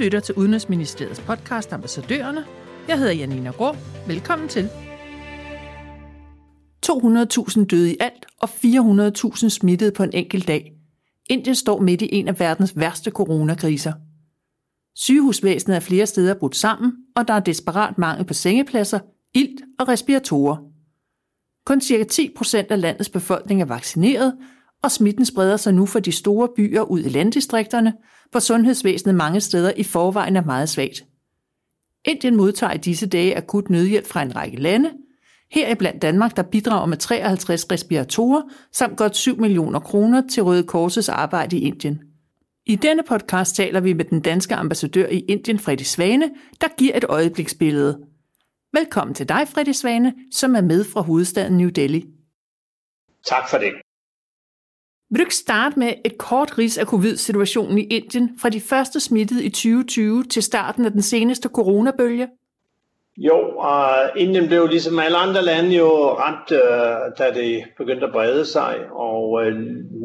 lytter til Udenrigsministeriets podcast Ambassadørerne. Jeg hedder Janina Grå. Velkommen til. 200.000 døde i alt og 400.000 smittede på en enkelt dag. Indien står midt i en af verdens værste coronakriser. Sygehusvæsenet er flere steder brudt sammen, og der er desperat mangel på sengepladser, ilt og respiratorer. Kun ca. 10% af landets befolkning er vaccineret, og smitten spreder sig nu fra de store byer ud i landdistrikterne, hvor sundhedsvæsenet mange steder i forvejen er meget svagt. Indien modtager i disse dage akut nødhjælp fra en række lande, her blandt Danmark, der bidrager med 53 respiratorer samt godt 7 millioner kroner til Røde Korsets arbejde i Indien. I denne podcast taler vi med den danske ambassadør i Indien, Freddy Svane, der giver et øjebliksbillede. Velkommen til dig, Freddy Svane, som er med fra hovedstaden New Delhi. Tak for det. Vil du ikke starte med et kort ris af covid-situationen i Indien fra de første smittede i 2020 til starten af den seneste coronabølge? Jo, og Indien blev ligesom alle andre lande jo ramt, øh, da det begyndte at brede sig, og øh,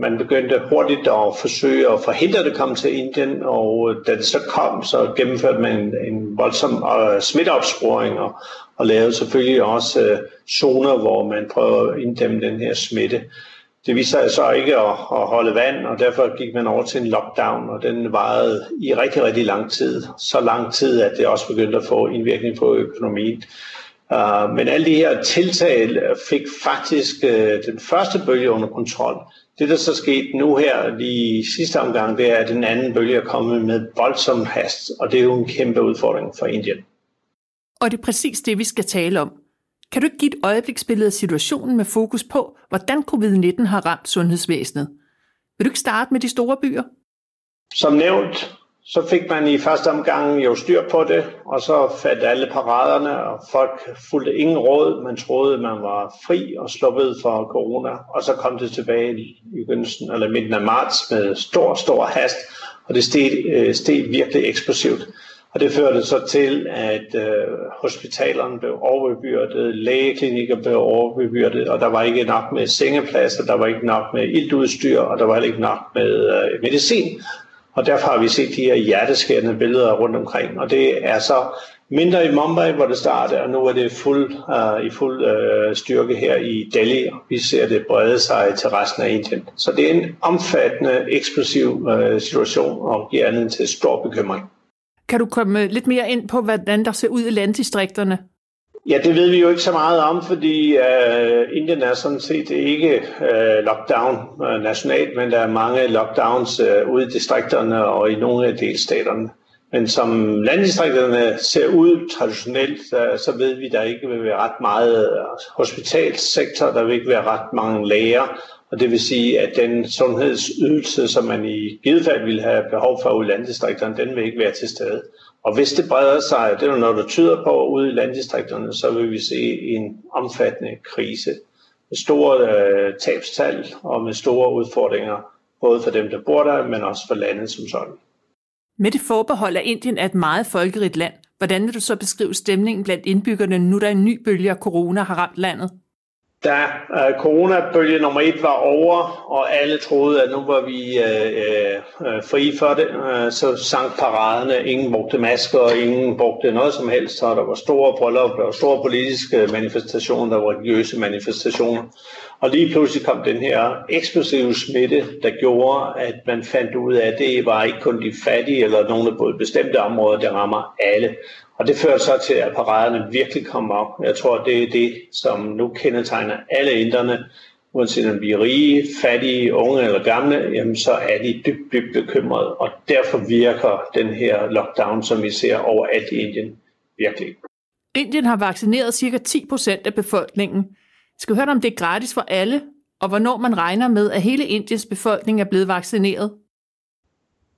man begyndte hurtigt at forsøge at forhindre det kom til Indien, og øh, da det så kom, så gennemførte man en, en voldsom smitteopsporing, og, og lavede selvfølgelig også zoner, hvor man prøver at inddæmme den her smitte. Det viste sig så ikke at, at holde vand, og derfor gik man over til en lockdown, og den varede i rigtig, rigtig lang tid. Så lang tid, at det også begyndte at få indvirkning på økonomien. Uh, men alle de her tiltag fik faktisk uh, den første bølge under kontrol. Det, der så skete nu her lige sidste omgang, det er, at den anden bølge er kommet med voldsom hast, og det er jo en kæmpe udfordring for Indien. Og det er præcis det, vi skal tale om. Kan du ikke give et øjebliksbillede af situationen med fokus på, hvordan covid-19 har ramt sundhedsvæsenet? Vil du ikke starte med de store byer? Som nævnt, så fik man i første omgang jo styr på det, og så faldt alle paraderne, og folk fulgte ingen råd. Man troede, man var fri og sluppet for corona, og så kom det tilbage i begyndelsen, eller midten af marts med stor, stor hast, og det steg, øh, steg virkelig eksplosivt. Og det førte så til, at øh, hospitalerne blev overbebyrdet, lægeklinikker blev overbebyrdet, og der var ikke nok med sengepladser, der var ikke nok med iltudstyr, og der var ikke nok med øh, medicin. Og derfor har vi set de her hjerteskærende billeder rundt omkring. Og det er så mindre i Mumbai, hvor det startede, og nu er det fuld, uh, i fuld uh, styrke her i Delhi. Og vi ser det brede sig til resten af Indien. Så det er en omfattende, eksplosiv uh, situation og giver anledning til stor bekymring. Kan du komme øh, lidt mere ind på, hvordan der ser ud i landdistrikterne? Ja, det ved vi jo ikke så meget om, fordi uh, Indien er sådan set ikke uh, lockdown uh, nationalt, men der er mange lockdowns uh, ude i distrikterne og i nogle af delstaterne. Men som landdistrikterne ser ud traditionelt, så ved vi, at der ikke vil være ret meget hospitalsektor, der vil ikke være ret mange læger, og det vil sige, at den sundhedsydelse, som man i givet fald ville have behov for ude i landdistrikterne, den vil ikke være til stede. Og hvis det breder sig, det er noget, der tyder på ude i landdistrikterne, så vil vi se en omfattende krise med store øh, tabstal og med store udfordringer, både for dem, der bor der, men også for landet som sådan. Med det forbehold, at Indien er et meget folkerigt land, hvordan vil du så beskrive stemningen blandt indbyggerne, nu der en ny bølge af corona har ramt landet? Da øh, coronabølge nummer et var over, og alle troede, at nu var vi øh, øh, øh fri for det, øh, så sank paraderne. Ingen brugte masker, og ingen brugte noget som helst, og der var store bryllup, der var store politiske manifestationer, der var religiøse manifestationer. Og lige pludselig kom den her eksplosive smitte, der gjorde, at man fandt ud af, at det var ikke kun de fattige eller nogle på bestemte områder, der rammer alle. Og det fører så til, at paraderne virkelig kommer op. Jeg tror, det er det, som nu kendetegner alle inderne, uanset om de er rige, fattige, unge eller gamle, jamen så er de dybt, dybt bekymrede. Og derfor virker den her lockdown, som vi ser overalt i Indien, virkelig. Indien har vaccineret ca. 10% af befolkningen. Skal vi høre om det er gratis for alle, og hvornår man regner med, at hele Indiens befolkning er blevet vaccineret?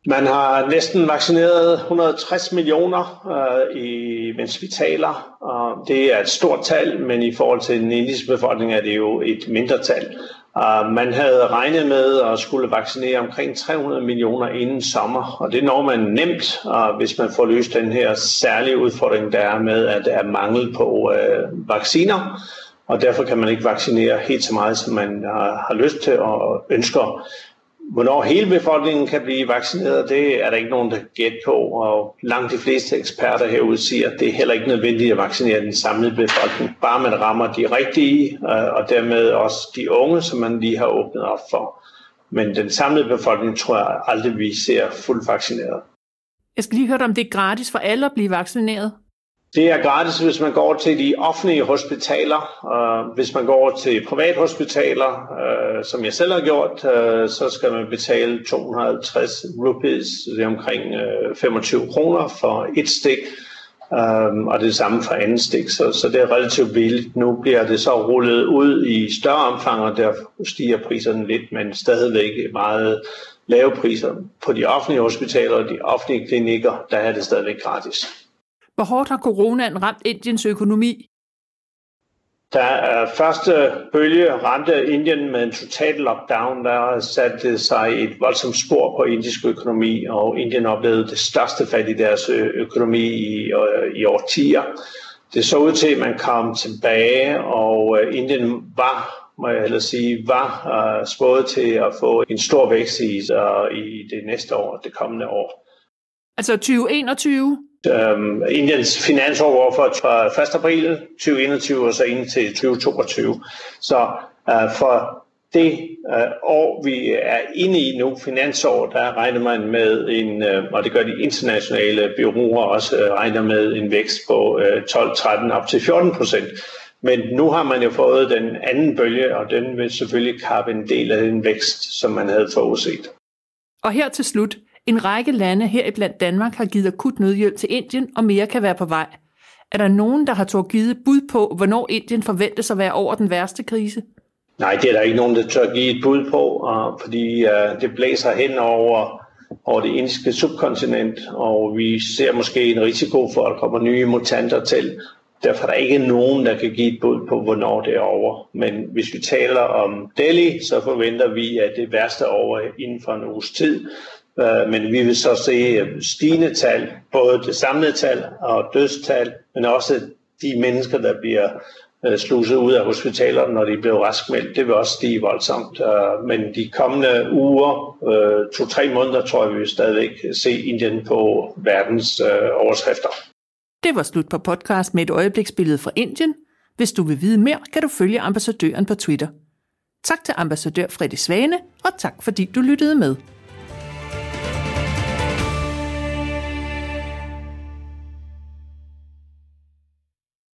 Man har næsten vaccineret 160 millioner, øh, i, mens vi taler. Og det er et stort tal, men i forhold til den indiske befolkning er det jo et mindre tal. Uh, man havde regnet med at skulle vaccinere omkring 300 millioner inden sommer, og det når man nemt, uh, hvis man får løst den her særlige udfordring, der er med, at der er mangel på uh, vacciner, og derfor kan man ikke vaccinere helt så meget, som man øh, har lyst til og ønsker. Hvornår hele befolkningen kan blive vaccineret, det er der ikke nogen, der gæt på, og langt de fleste eksperter herude siger, at det er heller ikke nødvendigt at vaccinere den samlede befolkning, bare man rammer de rigtige, øh, og dermed også de unge, som man lige har åbnet op for. Men den samlede befolkning tror jeg aldrig, vi ser fuldt vaccineret. Jeg skal lige høre om det er gratis for alle at blive vaccineret. Det er gratis, hvis man går til de offentlige hospitaler. Øh, hvis man går til privathospitaler, øh, som jeg selv har gjort, øh, så skal man betale 250 rupees, det er omkring 25 kroner for et stik, um, og det samme for andet stik, så, så det er relativt billigt. Nu bliver det så rullet ud i større omfang, og der stiger priserne lidt, men stadigvæk meget lave priser. På de offentlige hospitaler og de offentlige klinikker, der er det stadigvæk gratis. Hvor hårdt har coronaen ramt Indiens økonomi? Da første bølge ramte Indien med en total lockdown, der satte det sig et voldsomt spor på indisk økonomi, og Indien oplevede det største fald i deres økonomi i, i årtier. Det så ud til, at man kom tilbage, og Indien var, må jeg hellere sige, var uh, spået til at få en stor vækst i, uh, i det næste år, det kommende år. Altså 2021? Øhm, Indiens finansår fra 1. april 2021 og så ind til 2022. Så øh, for det øh, år, vi er inde i nu, finansår, der regner man med en, øh, og det gør de internationale byråer også, øh, regner med en vækst på øh, 12-13 op til 14 procent. Men nu har man jo fået den anden bølge, og den vil selvfølgelig kappe en del af den vækst, som man havde forudset. Og her til slut, en række lande, heriblandt Danmark, har givet akut nødhjælp til Indien, og mere kan være på vej. Er der nogen, der har tør givet bud på, hvornår Indien forventes at være over den værste krise? Nej, det er der ikke nogen, der tør give et bud på, fordi øh, det blæser hen over, over det indiske subkontinent, og vi ser måske en risiko for, at der kommer nye mutanter til. Derfor er der ikke nogen, der kan give et bud på, hvornår det er over. Men hvis vi taler om Delhi, så forventer vi, at det værste er over inden for en uges tid. Øh, men vi vil så se øh, stigende tal, både det samlede tal og dødstal, men også de mennesker, der bliver øh, sluset ud af hospitalerne, når de bliver raskmeldt. Det vil også stige voldsomt. Øh, men de kommende uger, øh, to-tre måneder, tror jeg, vi vil stadigvæk se Indien på verdens overskrifter. Det var slut på podcast med et øjebliksbillede fra Indien. Hvis du vil vide mere, kan du følge ambassadøren på Twitter. Tak til ambassadør Fredrik Svane, og tak fordi du lyttede med.